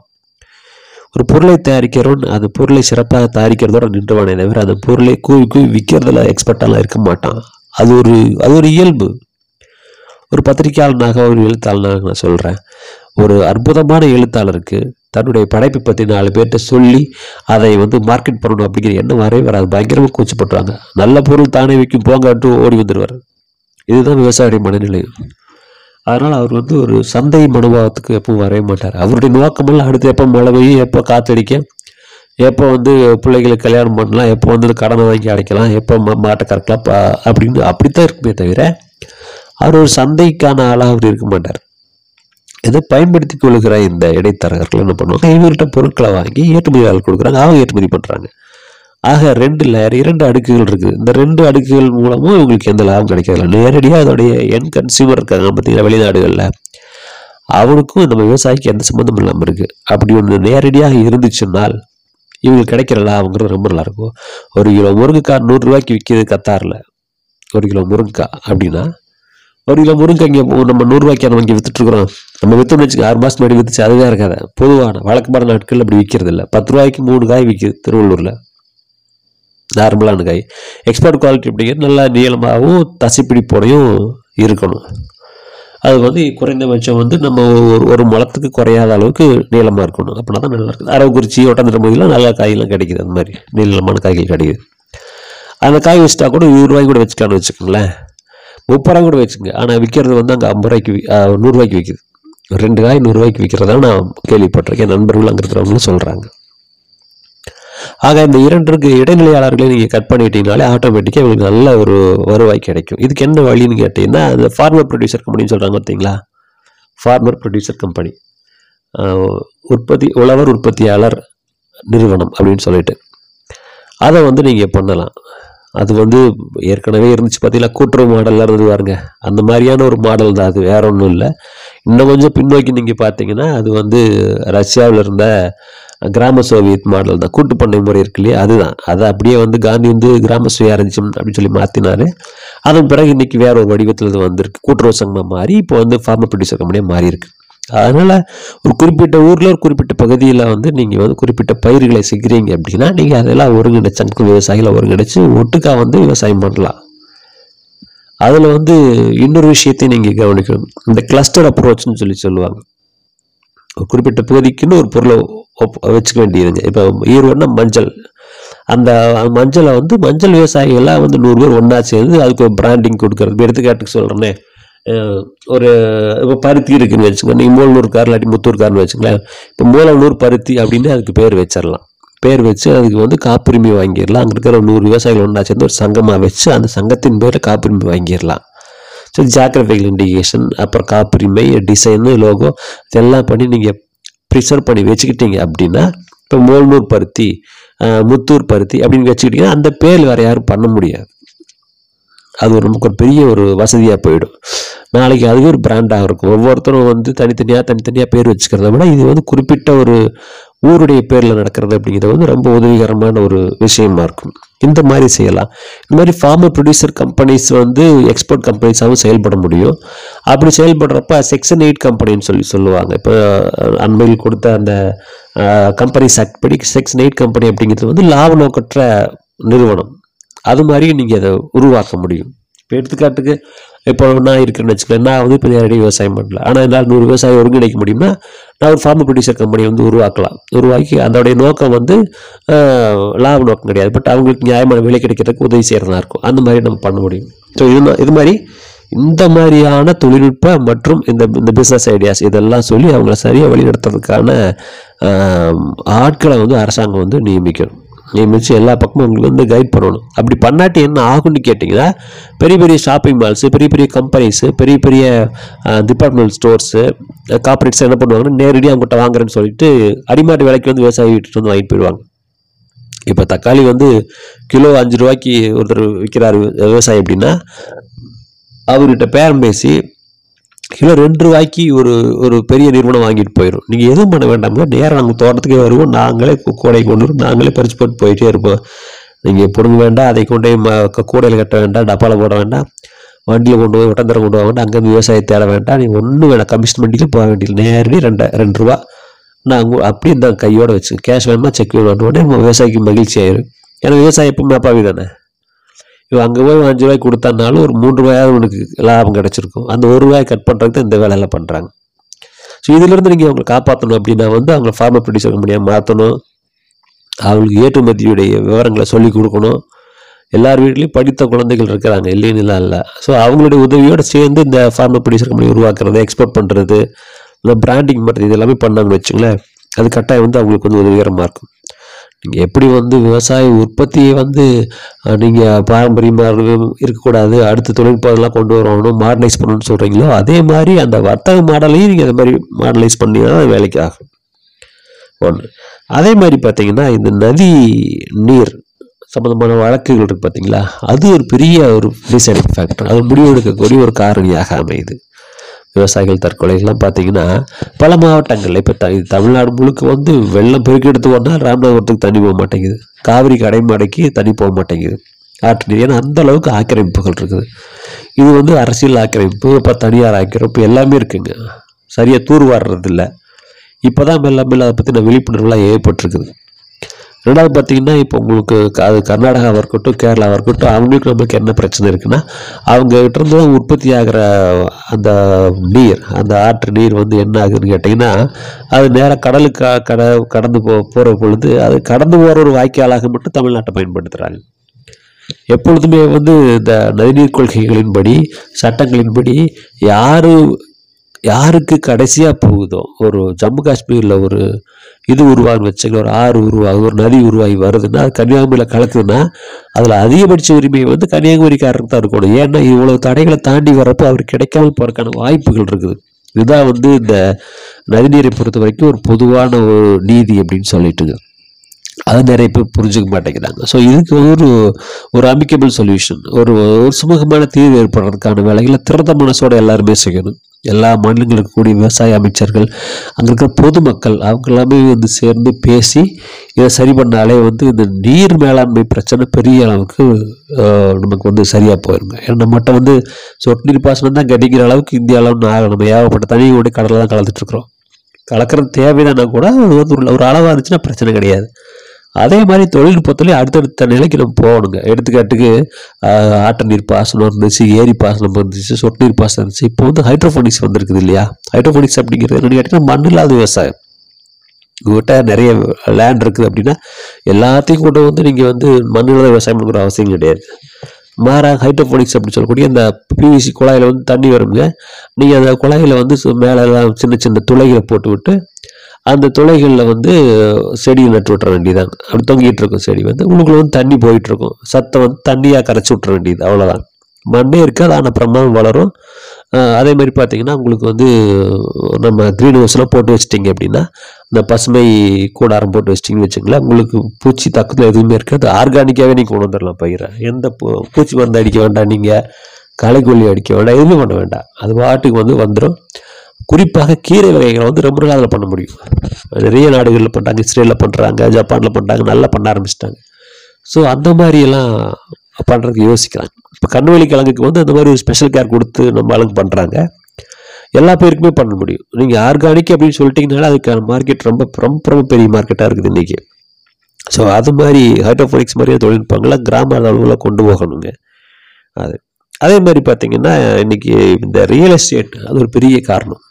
ஒரு பொருளை தயாரிக்கிறவன் அந்த பொருளை சிறப்பாக தயாரிக்கிறதோட நின்றுவானே தவிர அந்த பொருளை கூவி கூவி விற்கிறதுல எக்ஸ்பர்ட்டெல்லாம் இருக்க மாட்டான். அது ஒரு அது ஒரு இயல்பு. ஒரு பத்திரிகையாளனாக ஒரு எழுத்தாளனாக நான் சொல்கிறேன் ஒரு அற்புதமான எழுத்தாளருக்கு தன்னுடைய படைப்பை பற்றி நாலு பேர்கிட்ட சொல்லி அதை வந்து மார்க்கெட் பண்ணணும் அப்படிங்கிற எண்ணம் வரவே வராது. பயங்கரமாக கூச்சப்படுறாங்க நல்ல பொருள் தானே விற்கும் போங்கட்டு ஓடி வந்துடுவார் இதுதான் விவசாயியுடைய மனநிலை. அதனால் அவர் வந்து ஒரு சந்தை மனோபாவத்துக்கு எப்பவும் வரவே மாட்டார். அவருடைய நோக்கமெல்லாம் அடுத்து எப்போ மழை பெய்யும் எப்போ காத்தடிக்க எப்போ வந்து பிள்ளைகளுக்கு கல்யாணம் பண்ணலாம் எப்போ வந்து கடனை வாங்கி அடைக்கலாம் எப்போ மா- மாட்டை கறக்கலாம் பா- அப்படின்னு அப்படித்தான் இருக்குமே தவிர அவர் ஒரு சந்தைக்கான ஆளாக அவர் இருக்க மாட்டார். இதை பயன்படுத்தி கொள்கிற இந்த இடைத்தரகர்கள் என்ன பண்ணுவாங்க? இவர்கிட்ட பொருட்களை வாங்கி ஏற்றுமதியாளர் கொடுக்குறாங்க. அவங்க ஏற்றுமதி பண்ணுறாங்க ஆக ரெண்டு லேயர் இரண்டு அடுக்குகள் இருக்குது. இந்த ரெண்டு அடுக்குகள் மூலமும் இவங்களுக்கு எந்த லாபம் கிடைக்கிறதில்ல. நேரடியாக அதோடைய என் கன்சியூமர் இருக்காங்க பார்த்தீங்கன்னா வெளிநாடுகளில். அவனுக்கும் நம்ம விவசாயிக்கு எந்த சம்மந்தமும் இல்லாமல் இருக்குது அப்படி ஒன்று நேரடியாக இருந்துச்சுன்னால் இவங்களுக்கு கிடைக்கிற லாபங்கிறது ரொம்ப நல்லா இருக்கும். ஒரு கிலோ முருங்கைக்காய் நூறுரூவாய்க்கு விற்கிது கத்தாரில். ஒரு கிலோ முருங்கைக்காய் அப்படின்னா ஒரு கிலோ முருங்கை இங்கே நம்ம நூறுரூவாய்க்கு நம்ம இங்கே வித்துட்ருக்குறோம் நம்ம விற்றோம்னு வச்சுக்க ஆறு மாதம் முன்னாடி வித்துச்சு அதுதான் இருக்காது. பொதுவான வழக்கமான நாட்கள் அப்படி விற்கிறது இல்லை பத்து ரூபாய்க்கு மூணு காய் விற்கிது திருவள்ளூரில். நார்மலான காய். எக்ஸ்போர்ட் குவாலிட்டி அப்படிங்கிறது நல்லா நீளமாகவும் தசிப்பிடிப்போடையும் இருக்கணும். அது வந்து குறைந்தபட்சம் வந்து நம்ம ஒரு ஒரு முளத்துக்கு குறையாத அளவுக்கு நீளமாக இருக்கணும். அப்படின்னா தான் நல்லா இருக்குது. அரவக்குறிச்சி ஒட்டந்திர பகுதியில் நல்ல காயெல்லாம் கிடைக்குது. அந்த மாதிரி நீளமான காய்கள் கிடைக்குது. அந்த காய் வச்சுட்டா கூட இருபது ரூபாய்க்கு கூட வச்சுக்கலான்னு வச்சுக்கோங்களேன். முப்பது ரூபா கூட வச்சுங்க ஆனால் விற்கிறது வந்து அங்கே ஐம்பது ரூபாய்க்கு நூறுரூவாய்க்கு விற்கிது ரெண்டு காய் நூறுரூவாய்க்கு விற்கிறதா நான் கேள்விப்பட்டிருக்கேன். நண்பர்கள் அங்கே இருக்கிறவங்களும் சொல்கிறாங்க ஆக இந்த இரண்டுக்கு இடைநிலையாளர்களை நீங்கள் கட் பண்ணிட்டீங்கனாலே ஆட்டோமேட்டிக்காக உங்களுக்கு நல்ல ஒரு வருவாய் கிடைக்கும். இதுக்கு என்ன வழின்னு கேட்டிங்கன்னா அந்த ஃபார்மர் ப்ரொடியூசர் கம்பெனின்னு சொல்கிறாங்க பார்த்தீங்களா ஃபார்மர் ப்ரொடியூசர் கம்பெனி உற்பத்தி உழவர் உற்பத்தியாளர் நிறுவனம் அப்படின்னு சொல்லிட்டு. அதை வந்து நீங்கள் பண்ணலாம். அது வந்து ஏற்கனவே இருந்துச்சு பார்த்தீங்கன்னா கூட்டுறவு மாடலாக இருந்தது பாருங்க. அந்த மாதிரியான ஒரு மாடல் தான். அது வேற ஒன்றும் இல்லை. இன்னும் கொஞ்சம் பின்னோக்கி நீங்கள் பார்த்தீங்கன்னா அது வந்து ரஷ்யாவில் இருந்த கிராம சோவியத் மாடல் தான். கூட்டு பண்ணை முறை இருக்கு இல்லையா? அதுதான். அதை அப்படியே வந்து காந்தி வந்து கிராம சுயாராஜ்யம் அப்படின்னு சொல்லி மாற்றினாரு அதன் பிறகு இன்னைக்கு வேற ஒரு வடிவத்தில் இது வந்திருக்கு. கூட்டுறவு சங்கமாக மாறி இப்போ வந்து ஃபார்மர் ப்ரொடியூசர் கம்பெனியாக மாறி இருக்கு. அதனால் ஒரு குறிப்பிட்ட ஊரில் ஒரு குறிப்பிட்ட பகுதியில் வந்து நீங்கள் வந்து குறிப்பிட்ட பயிர்களை செய்கிறீங்க அப்படின்னா நீங்கள் அதெல்லாம் ஒருங்கிணைச்சு சங்க விவசாயிகளை ஒருங்கிணைச்சு ஒட்டுக்காக வந்து விவசாயம் பண்ணலாம். அதில் வந்து இன்னொரு விஷயத்தையும் நீங்கள் கவனிக்கணும். இந்த கிளஸ்டர் அப்ரோச்னு சொல்லி சொல்லுவாங்க. ஒரு குறிப்பிட்ட பகுதிக்குன்னு ஒரு பொருளை வச்சுக்க வேண்டியதுங்க இப்போ ஈரோடுனா மஞ்சள். அந்த மஞ்சளை வந்து மஞ்சள் விவசாயிகள்லாம் வந்து நூறு பேர் ஒன்றா சேர்ந்து அதுக்கு ஒரு பிராண்டிங் கொடுக்குறது. எடுத்துக்காட்டுக்கு சொல்கிறேனே ஒரு இப்போ பருத்தி இருக்குன்னு வச்சுக்கோங்க. நீங்கள் கார் இல்லாட்டி முத்தூர்கார்னு வச்சுங்களேன் இப்போ மூலநூறு பருத்தி அப்படின்னு அதுக்கு பேர் வச்சிடலாம். பேர் வச்சு அதுக்கு வந்து காப்புரிமை வாங்கிடலாம். அங்கே இருக்கிற நூறு விவசாயிகள் ஒன்றா சேர்ந்து ஒரு சங்கமாக வச்சு அந்த சங்கத்தின் பேரில் காப்புரிமை வாங்கிடலாம். ஸோ ஜாகிரபிக்கல் இண்டிகேஷன் அப்புறம் காப்புரிமை டிசைனு லோகோ இதெல்லாம் பண்ணி நீங்கள் ப்ரிசர்வ் பண்ணி வச்சுக்கிட்டீங்க அப்படின்னா இப்போ மூலநூர் பருத்தி முத்தூர் பருத்தி அப்படின்னு வச்சுக்கிட்டிங்கன்னா அந்த பேர் வேறு யாரும் பண்ண முடியாது. அது ஒரு நமக்கு ஒரு பெரிய ஒரு வசதியாக போயிடும். நாளைக்கு அதுவே ஒரு பிராண்டாக இருக்கும். ஒவ்வொருத்தரும் வந்து தனித்தனியாக தனித்தனியாக பேர் வச்சுக்கிறத விட இது வந்து குறிப்பிட்ட ஒரு ஊருடைய பேரில் நடக்கிறது அப்படிங்கிறது வந்து ரொம்ப உதவிகரமான ஒரு விஷயமா இருக்கும். இந்த மாதிரி செய்யலாம். இந்த மாதிரி ஃபார்மர் ப்ரொடியூசர் கம்பெனிஸ் வந்து எக்ஸ்போர்ட் கம்பெனிஸாகவும் செயல்பட முடியும். அப்படி செயல்படுறப்ப செக்ஷன் எயிட் கம்பெனின்னு சொல்லி சொல்லுவாங்க. இப்போ அண்மையில் கொடுத்த அந்த கம்பெனிஸ் ஆக்ட் படி செக்ஷன் எயிட் கம்பெனி அப்படிங்கிறது வந்து லாப நோக்கற்ற நிறுவனம். அது மாதிரி நீங்கள் அதை உருவாக்க முடியும். இப்போ எடுத்துக்காட்டுக்கு இப்போ நான் இருக்கிறேன்னு வச்சுக்கலேன் நான் வந்து இப்போ நேரடி விவசாயம் பண்ணல. ஆனால் என்னால் நூறு விவசாயம் ஒருங்கிணைக்க முடியும்னா நான் ஒரு ஃபார்ம் ப்ரொடியூசர் கம்பெனி வந்து உருவாக்கலாம். உருவாக்கி அதோடைய நோக்கம் வந்து லாப நோக்கம் கிடையாது. பட் அவங்களுக்கு நியாயமான விலை கிடைக்கிறதுக்கு உதவி செய்கிறதா இருக்கும். அந்த மாதிரி நம்ம பண்ண முடியும். ஸோ இது இது மாதிரி இந்த மாதிரியான தொழில்நுட்ப மற்றும் இந்த இந்த பிஸ்னஸ் ஐடியாஸ் இதெல்லாம் சொல்லி அவங்கள சரியாக வழிநடத்துறதுக்கான ஆட்களை வந்து அரசாங்கம் வந்து நியமிக்கணும். நியமித்து எல்லா பக்கமும் உங்களுக்கு வந்து கைட் பண்ணணும். அப்படி பண்ணாட்டி என்ன ஆகும்னு கேட்டிங்கன்னா பெரிய பெரிய ஷாப்பிங் மால்ஸு பெரிய பெரிய கம்பெனிஸு பெரிய பெரிய டிபார்ட்மெண்ட் ஸ்டோர்ஸு கார்பரேட்ஸ் என்ன பண்ணுவாங்கன்னா நேரடியாக அவங்ககிட்ட வாங்குறேன்னு சொல்லிட்டு அடிமாட்டு விலைக்கு வந்து விவசாயி வீட்டுட்டு வந்து வாங்கிட்டு போயிடுவாங்க. இப்போ தக்காளி வந்து கிலோ அஞ்சு ரூபாய்க்கு ஒருத்தர் விற்கிறாரு விவசாயி அப்படின்னா அவர்கிட்ட பேரம் பேசி கிலோ ரெண்டு ரூபாய்க்கு ஒரு ஒரு பெரிய நிறுவனம் வாங்கிட்டு போயிடும் நீங்கள் எதுவும் பண்ண வேண்டாம் நேராக நாங்கள் தோட்டத்துக்கே வருவோம். நாங்களே கூடை கொண்டு வரும். நாங்களே பறிச்சு போட்டு போயிட்டே இருப்போம். நீங்கள் பிடுங்க வேண்டாம். அதை கொண்டு போய் கூடையில் கட்ட வேண்டாம். டப்பாவில் போட வேண்டாம். வண்டியில் கொண்டு போய் ஒட்டந்தரம் கொண்டு போக வேண்டாம். அங்கேருந்து விவசாயத்தை தேட வேண்டாம். நீங்கள் ஒன்றும் வேணாம். கமிஷன் வண்டியில் போக வேண்டியது நேரடி ரெண்டு ரெண்டு ரூபா. நாங்கள் அப்படியே இந்த கையோடு வச்சு கேஷ் வேணுமா செக் வேணும் உடனே விவசாயிக்கு மகிழ்ச்சி ஆயிரும் ஏன்னா விவசாயம் எப்பவுமே அப்பாவி தானே இவன் அங்கே போய் அஞ்சு ரூபாய்க்கு கொடுத்தானாலும் ஒரு மூன்று ரூபாயாவது உனக்கு லாபம் கிடச்சிருக்கும். அந்த ஒரு ரூபாய் கட் பண்ணுறதுக்கு தான் இந்த வேலையெல்லாம் பண்ணுறாங்க ஸோ இதிலிருந்து நீங்கள் அவங்களை காப்பாற்றணும் அப்படின்னா வந்து அவங்களை ஃபார்மர் ப்ரொடியூசர் கம்பெனியாக மாற்றணும் அவங்களுக்கு ஏற்றுமதியுடைய விவரங்களை சொல்லி கொடுக்கணும். எல்லார் வீட்லேயும் படித்த குழந்தைகள் இருக்கிறாங்க இல்லைன்னுலாம் இல்லை. ஸோ அவங்களுடைய உதவியோடு சேர்ந்து இந்த ஃபார்மர் ப்ரொடியூசர் கம்பெனி உருவாக்குறது எக்ஸ்போர்ட் பண்ணுறது இந்த பிராண்டிங் பண்ணுறது இது எல்லாமே பண்ணாங்கன்னு வச்சுங்களேன் அது கட்டாயம் வந்து அவங்களுக்கு வந்து உதவிகரமாக இருக்கும். நீங்கள் எப்படி வந்து விவசாய உற்பத்தியை வந்து நீங்கள் பாரம்பரியமாக இருக்கக்கூடாது அடுத்த தொழில்நுட்பம்லாம் கொண்டு வரணும் மாடர்னைஸ் பண்ணணும்னு சொல்கிறீங்களோ அதே மாதிரி அந்த வர்த்தக மாடலையும் நீங்கள் அது மாதிரி மாடர்னைஸ் பண்ணீங்கன்னா அது வேலைக்கு ஆகும். ஒன்று அதே மாதிரி பார்த்தீங்கன்னா இந்த நதி நீர் சம்மந்தமான வழக்குகள் இருக்குது பார்த்தீங்களா அது ஒரு பெரிய ஒரு டிசைடிங் ஃபேக்டர் அது முடிவெடுக்கக்கூடிய ஒரு காரணியாக அமையுது. விவசாயிகள் தற்கொலைகள்லாம் பார்த்தீங்கன்னா பல மாவட்டங்களில் இப்போ த தமிழ்நாடு முழுக்க வந்து வெள்ளம் பெருக்கெடுத்து வந்தால் ராமநாதபுரத்துக்கு தண்ணி போக மாட்டேங்குது. காவிரி கடைமடைக்கு தண்ணி போக மாட்டேங்குது. ஆற்று நீர் ஏன்னா அந்த அளவுக்கு ஆக்கிரமிப்புகள் இருக்குது. இது வந்து அரசியல் ஆக்கிரமிப்பு இப்போ தனியார் ஆக்கிரமிப்பு எல்லாமே இருக்குங்க. சரியாக தூர்வாடுறதில்ல இப்போ தான் மெல்ல மெல்ல அதை பற்றின விழிப்புணர்வுலாம் ஏற்பட்டிருக்குது. ரெண்டாவது பார்த்தீங்கன்னா இப்போ உங்களுக்கு அது கர்நாடகாவாக இருக்கட்டும் கேரளாவாக இருக்கட்டும் அவங்களுக்கு நம்மளுக்கு என்ன பிரச்சனை இருக்குன்னா அவங்ககிட்ட இருந்து தான் உற்பத்தி ஆகிற அந்த நீர் அந்த ஆற்று நீர் வந்து என்ன ஆகுதுன்னு கேட்டிங்கன்னா அது நேராக கடலுக்கு கட கடந்து போ போகிற பொழுது அது கடந்து போகிற ஒரு வாய்க்காலாக மட்டும் தமிழ்நாட்டை பயன்படுத்துகிறாங்க எப்பொழுதுமே வந்து இந்த நதிநீர் கொள்கைகளின்படி சட்டங்களின்படி யார் யாருக்கு கடைசியாக போகுதோ ஒரு ஜம்மு காஷ்மீரில் ஒரு இது உருவாகுன்னு வச்சுங்க ஒரு ஆறு உருவாகுது ஒரு நதி உருவாகி வருதுன்னா அது கன்னியாகுமரியில் கலக்குதுன்னா அதில் அதிகபட்ச உரிமை வந்து கன்னியாகுமரிக்காரருக்கு தான் இருக்கணும். ஏன்னா இவ்வளவு தடைகளை தாண்டி வர்றப்போ அவருக்கு கிடைக்காம போகிறதுக்கான வாய்ப்புகள் இருக்குது. இதுதான் வந்து இந்த நதிநீரை பொறுத்த வரைக்கும் ஒரு பொதுவான ஒரு நீதி அப்படின்னு சொல்லிட்டுங்க. அதை நிறைய பேர் புரிஞ்சுக்க மாட்டேங்கிறாங்க. ஸோ இதுக்கு ஒரு ஒரு அமிக்கபிள் சொல்யூஷன் ஒரு ஒரு சுமூகமான தீர்வு ஏற்படுறதுக்கான வேலைகளை திறந்த மனசோட எல்லாருமே செய்யணும். எல்லா மாநிலங்களுக்கு கூடிய விவசாய அமைச்சர்கள் அங்கே இருக்கிற பொதுமக்கள் அவங்க எல்லாமே வந்து சேர்ந்து பேசி இதை சரி பண்ணாலே வந்து இந்த நீர் மேலாண்மை பிரச்சனை பெரிய அளவுக்கு நமக்கு வந்து சரியாக போயிருங்க. ஏன்னா நம்மகிட்ட வந்து சொட்டு நீர் பாசனம் தான் கிடைக்கிற அளவுக்கு இந்தியாவில் அளவு நம்ம ஏகப்பட்ட தண்ணியோட கடலை தான் கலந்துட்டுருக்குறோம் கலக்கிறது தேவைதானா கூட அது வந்து ஒரு அளவாக இருந்துச்சுன்னா பிரச்சனை கிடையாது. அதே மாதிரி தொழில்நுட்பத்துலேயும் அடுத்தடுத்த நிலைக்கு நம்ம போகணுங்க. எடுத்துக்காட்டுக்கு ஆட்ட நீர் பாசனம் இருந்துச்சு ஏரி பாசனம் இருந்துச்சு சொட்டு நீர் பாசனம் இருந்துச்சு. இப்போ வந்து ஹைட்ரோஃபோனிக்ஸ் வந்திருக்குது இல்லையா? ஹைட்ரோஃபோனிக்ஸ் அப்படிங்கிறது என்னென்னு கேட்டிங்கன்னா மண் இல்லாத விவசாயம். உங்கள்கிட்ட நிறைய லேண்ட் இருக்குது அப்படின்னா எல்லாத்தையும் கொண்டு வந்து நீங்கள் வந்து மண் இல்லாத விவசாயம் பண்ணுற அவசியம் கிடையாது. மாறாக ஹைட்ரோஃபோனிக்ஸ் அப்படின்னு சொல்லக்கூடிய அந்த பிவிசி குழாயில் வந்து தண்ணி வருங்க. நீங்கள் அந்த குழாயில் வந்து சு- மேலே சின்ன சின்ன துளைகளை போட்டு விட்டு அந்த துளைகளில் வந்து செடியை நட்டு விட்டுற வேண்டியதான் அப்படி தொங்கிட்டு இருக்கும் செடி வந்து. உள்ளுக்குள்ள வந்து தண்ணி போயிட்டு இருக்கும். சத்தை வந்து தண்ணியாக கரைச்சி விட்டுற வேண்டியது அவ்வளோதான் மண்ணே இருக்காது ஆனால் பிரமாதம் வளரும். அதே மாதிரி பார்த்தீங்கன்னா உங்களுக்கு வந்து நம்ம க்ரீன் ஹவுஸ்லாம் போட்டு வச்சிட்டிங்க அப்படின்னா இந்த பசுமை கூடாரம் போட்டு வச்சிட்டிங்கன்னு வச்சுங்களேன் உங்களுக்கு பூச்சி தக்கத்தில் எதுவுமே இருக்காது. ஆர்கானிக்காகவே நீங்கள் கொண்டு வந்துடலாம் பயிரை. எந்த பூ- பூச்சி மருந்து அடிக்க வேண்டாம் நீங்கள் களைக்கொல்லி அடிக்க வேண்டாம் எதுவுமே பண்ண வேண்டாம். அது பாட்டுக்கு வந்து வந்துடும் குறிப்பாக கீரை வகைகளை வந்து ரொம்ப நாள் அதில் பண்ண முடியும். நிறைய நாடுகளில் பண்ணுறாங்க இஸ்ரேலில் பண்ணுறாங்க ஜப்பானில் பண்ணுறாங்க நல்லா பண்ண ஆரம்பிச்சிட்டாங்க. ஸோ அந்த மாதிரியெல்லாம் பண்ணுறதுக்கு யோசிக்கிறாங்க. இப்போ கண்ணுவலி கிழங்குக்கு வந்து அந்த மாதிரி ஒரு ஸ்பெஷல் கேர் கொடுத்து நம்ம ஆளுங்க பண்ணுறாங்க எல்லா பேருக்குமே பண்ண முடியும். நீங்கள் ஆர்கானிக் அப்படின்னு சொல்லிட்டிங்கனால அதுக்கான மார்க்கெட் ரொம்ப ரொம்ப ரொம்ப பெரிய மார்க்கெட்டாக இருக்குது இன்றைக்கி ஸோ அது மாதிரி ஹைட்ரோஃபோனிக்ஸ் மாதிரியான தொழில்நுட்பங்களை கிராம அளவில் கொண்டு போகணுங்க. அது. அதே மாதிரி பார்த்தீங்கன்னா இன்னைக்கு இந்த ரியல் எஸ்டேட் அது ஒரு பெரிய காரணம்.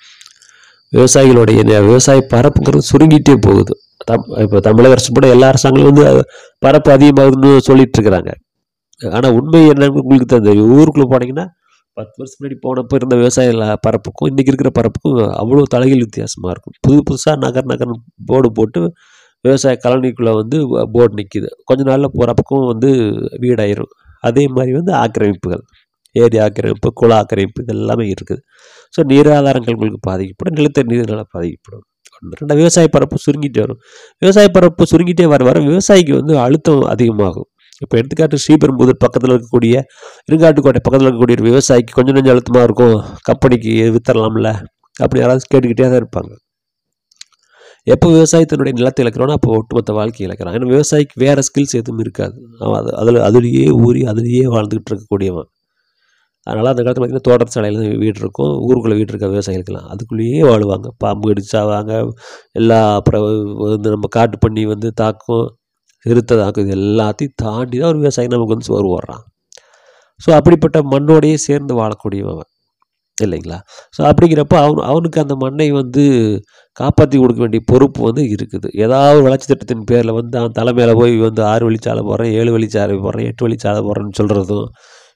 விவசாயிகளுடைய விவசாய பரப்புங்கிறது சுருங்கிட்டே போகுது. தம் இப்போ தமிழக அரசு கூட எல்லா அரசாங்கங்களும் வந்து பரப்பு அதிகமாகுதுன்னு சொல்லிட்டு இருக்கிறாங்க ஆனால் உண்மை என்னன்னு உங்களுக்கு தான் தெரியும். ஊருக்குள்ளே போனீங்கன்னா பத்து வருஷம் முன்னாடி போனப்போ இருந்த விவசாய பரப்புக்கும் இன்றைக்கி இருக்கிற பரப்புக்கும் அவ்வளோ தலைகள் வித்தியாசமாக இருக்கும். புது புதுசாக நகர் நகர் போர்டு போட்டு விவசாய கலனிக்குள்ளே வந்து போர்டு நிற்கிது கொஞ்ச நாளில் போகிறப்பக்கும் வந்து வீடாயிரும். அதே மாதிரி வந்து ஆக்கிரமிப்புகள். ஏரி ஆக்கிரமிப்பு குள ஆக்கிரமிப்பு இது எல்லாமே இருக்குது. ஸோ நீராதாரங்கள் உங்களுக்கு பாதிக்கப்படும் நிலத்தடி நீர்னால பாதிக்கப்படும். ரெண்டாவது ரெண்டு விவசாய பரப்பு சுருங்கிட்டே வரும். விவசாய பரப்பு சுருங்கிட்டே வர வர விவசாயிக்கு வந்து அழுத்தம் அதிகமாகும். இப்போ எடுத்துக்காட்டு ஸ்ரீபெரும்புதூர் பக்கத்தில் இருக்கக்கூடிய இருங்காட்டுக்கோட்டை பக்கத்தில் இருக்கக்கூடிய ஒரு விவசாயிக்கு கொஞ்சம் கொஞ்சம் அழுத்தமாக இருக்கும் கம்பெனிக்கு வித்தரலாம்ல? அப்படி யாராவது கேட்டுக்கிட்டே தான் இருப்பாங்க. எப்போ விவசாயத்தினுடைய நிலத்தை இழக்கிறானோ அப்போ ஒட்டுமொத்த வாழ்க்கை இழக்கிறான். ஏன்னா விவசாயிக்கு வேறு ஸ்கில்ஸ் எதுவும் இருக்காது. அவன் அது அதில் அதுலேயே ஊறி அதுலேயே வாழ்ந்துக்கிட்டு இருக்கக்கூடியவன். அதனால் அந்த காலத்தில் பார்த்திங்கன்னா தோட்டத்து சாலையில் வீடு இருக்கும் ஊருக்குள்ளே வீடு இருக்க விவசாயிகளுக்கெல்லாம் அதுக்குள்ளேயே வாழுவாங்க. பாம்பு கடிச்சாவாங்க எல்லா அப்புறம் வந்து நம்ம காட்டு பண்ணி வந்து தாக்கும் சிறுத்தை தாக்கும் இது எல்லாத்தையும் தாண்டி தான் ஒரு விவசாயி நமக்கு வந்து சோறு ஓடுறான் ஸோ அப்படிப்பட்ட மண்ணோடையே சேர்ந்து வாழக்கூடியவன் அவன். இல்லைங்களா? ஸோ அப்படிங்கிறப்ப அவன் அவனுக்கு அந்த மண்ணை வந்து காப்பாற்றி கொடுக்க வேண்டிய பொறுப்பு வந்து இருக்குது. ஏதாவது வளர்ச்சி திட்டத்தின் பேரில் வந்து அவன் தலைமையில் போய் வந்து ஆறு வழிச்சாலை போடுறேன் ஏழு வழிச்சாலை போடுறேன் எட்டு வழிச்சாலை போடுறேன்னு சொல்கிறதும்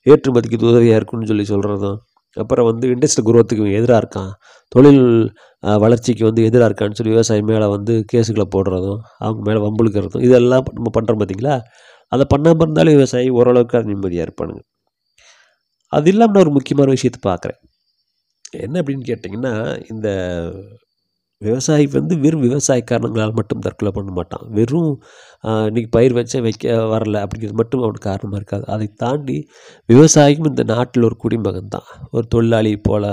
ஏற்றுமதிக்கு இது உதவியாக இருக்குன்னு சொல்லி சொல்கிறதும் அப்புறம் வந்து இண்டஸ்ட்ரியல் குரோத்துக்கு எதிராக இருக்கான். தொழில் வளர்ச்சிக்கு வந்து எதிராக இருக்கான்னு சொல்லி விவசாயி மேலே வந்து கேஸுகளை போடுறதும் அவங்க மேலே வம்புழுக்கிறதும் இதெல்லாம் நம்ம பண்ணுறோம் பார்த்தீங்களா அதை பண்ணாமல் இருந்தாலும் விவசாயி ஓரளவுக்கு அது நிம்மதியாக இருப்பானுங்க. அது இல்லாமல் நான் ஒரு முக்கியமான விஷயத்தை பார்க்குறேன் என்ன அப்படின்னு கேட்டிங்கன்னா இந்த விவசாயி வந்து வெறும் விவசாய காரணங்களால் மட்டும் தற்கொலை பண்ண மாட்டான். வெறும் இன்றைக்கி பயிர் வச்ச வைக்க வரல அப்படிங்கிறது மட்டும் அவனுக்கு காரணமாக இருக்காது. அதை தாண்டி விவசாயியும் இந்த நாட்டில் ஒரு குடிமகன் தான். ஒரு தொழிலாளி போல்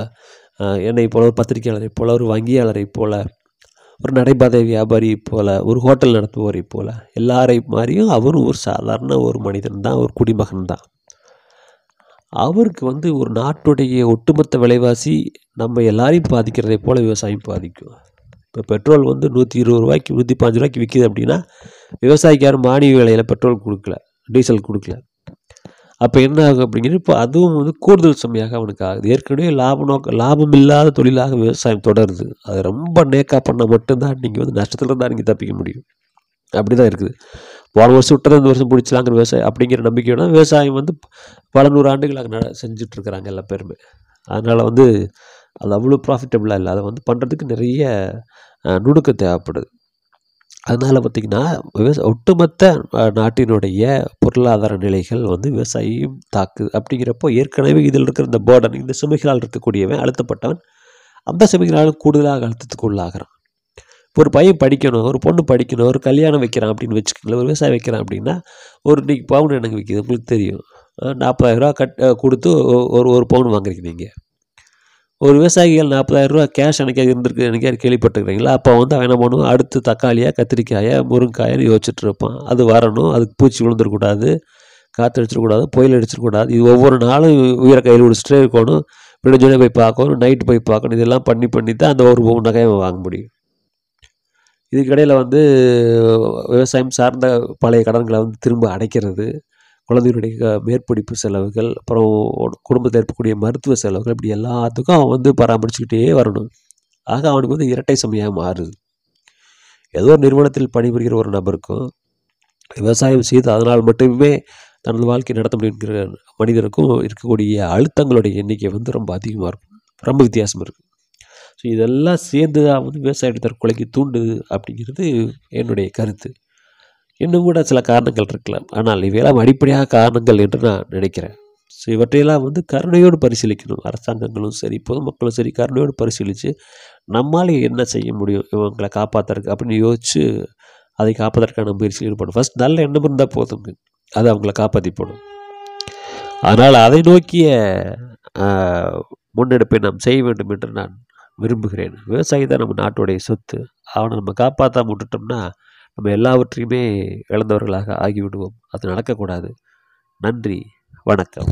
என்னை போல் ஒரு பத்திரிகையாளரை போல் ஒரு வங்கியாளரை போல் ஒரு நடைபாதை வியாபாரி போல் ஒரு ஹோட்டல் நடத்துவோரை போல் எல்லாரை மாதிரியும் அவரும் ஒரு சாதாரண ஒரு மனிதன் தான் ஒரு குடிமகன் தான். அவருக்கு வந்து ஒரு நாட்டுடைய ஒட்டுமொத்த விலைவாசி நம்ம எல்லாரையும் பாதிக்கிறதை போல் விவசாயம் பாதிக்கும். இப்போ பெட்ரோல் வந்து நூற்றி இருபது ரூபாய்க்கு நூற்றி பாஞ்சு ரூபாய்க்கு விற்கிது அப்படின்னா விவசாயிக்கு யாரும் மானிய விலையில் பெட்ரோல் கொடுக்கல டீசல் கொடுக்கல. அப்போ என்ன ஆகும் அப்படிங்கிறது இப்போ அதுவும் வந்து கூடுதல் சுமையாக அவனுக்கு ஆகுது. ஏற்கனவே லாப நோக்க லாபம் இல்லாத தொழிலாக விவசாயம் தொடருது. அது ரொம்ப நேக்கா பண்ணால் மட்டும்தான் நீங்கள் வந்து நஷ்டத்தில் தான் நீங்கள் தப்பிக்க முடியும். அப்படி தான் இருக்குது. போன வருஷம் விட்டதை இந்த வருஷம் பிடிச்சலாங்கிற விவசாயம் அப்படிங்கிற நம்பிக்கையோட விவசாயம் வந்து பல நூறு ஆண்டுகளாக நட செஞ்சிட்ருக்கிறாங்க எல்லா பேருமே. அதனால் வந்து அது அவ்வளோ ப்ராஃபிட்டபுளாக இல்லை. அதை வந்து பண்ணுறதுக்கு நிறைய நுணுக்கம் தேவைப்படுது. அதனால் பார்த்திங்கன்னா விவசா ஒட்டுமொத்த நாட்டினுடைய பொருளாதார நிலைகள் வந்து விவசாயியும் தாக்குது அப்படிங்கிறப்போ ஏற்கனவே இதில் இருக்கிற இந்த போர்டன் இந்த சுமைகளால் இருக்கக்கூடியவன் அழுத்தப்பட்டவன் அந்த சுமைகளால் கூடுதலாக அழுத்தத்துக்கு உள்ளாகிறான் இப்போ ஒரு பையன் படிக்கணும் ஒரு பொண்ணு படிக்கணும் ஒரு கல்யாணம் வைக்கிறான் அப்படின்னு வச்சுக்கோங்களேன் ஒரு விவசாயம் வைக்கிறான் அப்படின்னா ஒரு இன்றைக்கி பவுன் எனக்கு விற்கிது உங்களுக்கு தெரியும். நாற்பதாயிரரூவா கட் கொடுத்து ஒரு ஒரு பவுன் வாங்குறீங்க நீங்கள் ஒரு விவசாயிகள் நாற்பதாயிரம் ரூபா கேஷ் எனக்கு இருந்திருக்கு எனக்கு கேள்விப்பட்டிருக்கிறீங்களா? அப்போ வந்து அவன் என்ன பண்ணுவான்? அடுத்து தக்காளியாக கத்திரிக்காயை முருங்காயான்னு யோசிச்சுட்டு இருப்பான். அது வரணும் அதுக்கு பூச்சி விழுந்துடக்கூடாது காற்று அடிச்சிடக்கூடாது புயல் அடிச்சிடக்கூடாது. இது ஒவ்வொரு நாளும் உயிரை கையில் பிடிச்சிட்டே இருக்கணும். விடிஞ்சோடனே போய் பார்க்கணும் நைட்டு போய் பார்க்கணும். இதெல்லாம் பண்ணி பண்ணி தான் அந்த ஒரு நகையை வாங்க முடியும். இதுக்கிடையில் வந்து விவசாயம் சார்ந்த பழைய கடன்களை வந்து திரும்ப அடைக்கிறது. குழந்தைகளுடைய க- மேற்படிப்பு செலவுகள் அப்புறம் குடும்பத்தில் இருக்கக்கூடிய மருத்துவ செலவுகள் இப்படி எல்லாத்துக்கும் அவன் வந்து பராமரிச்சுக்கிட்டே வரணும். ஆக அவனுக்கு வந்து இரட்டை சுமையாக மாறுது. ஏதோ ஒரு நிறுவனத்தில் பணிபுரிகிற ஒரு நபருக்கும் விவசாயம் செய்து அதனால் மட்டுமே தனது வாழ்க்கை நடத்த முடியுங்கிற மனிதருக்கும் இருக்கக்கூடிய அழுத்தங்களுடைய எண்ணிக்கை வந்து ரொம்ப அதிகமாக இருக்கும். ரொம்ப வித்தியாசம் இருக்குது ஸோ இதெல்லாம் சேர்ந்து தான் வந்து விவசாய தற்கொலைக்கு தூண்டுது அப்படிங்கிறது என்னுடைய கருத்து. இன்னும் கூட சில காரணங்கள் இருக்கலாம். ஆனால் இவையெல்லாம் அடிப்படையாக காரணங்கள் என்று நான் நினைக்கிறேன். ஸோ இவற்றையெல்லாம் வந்து கருணையோடு பரிசீலிக்கணும். அரசாங்கங்களும் சரி பொதுமக்களும் சரி கருணையோடு பரிசீலித்து நம்மால் என்ன செய்ய முடியும்? இவங்களை காப்பாற்றுறதுக்கு அப்படின்னு யோசித்து அதை காப்பதற்கான முயற்சியில் ஈடுபடும் ஃபஸ்ட் நல்ல எண்ணம் இருந்தால் போதுங்க அது அவங்கள காப்பாற்றி போடும் அதனால் அதை நோக்கிய முன்னெடுப்பை நாம் செய்ய வேண்டும் என்று நான் விரும்புகிறேன். விவசாயி தான் நம்ம நாட்டுடைய சொத்து. அவனை நம்ம காப்பாற்றாம விட்டுட்டோம்னா நம்ம எல்லாவற்றையுமே இழந்தவர்களாக ஆகிவிடுவோம். அது நடக்கக்கூடாது. நன்றி. வணக்கம்.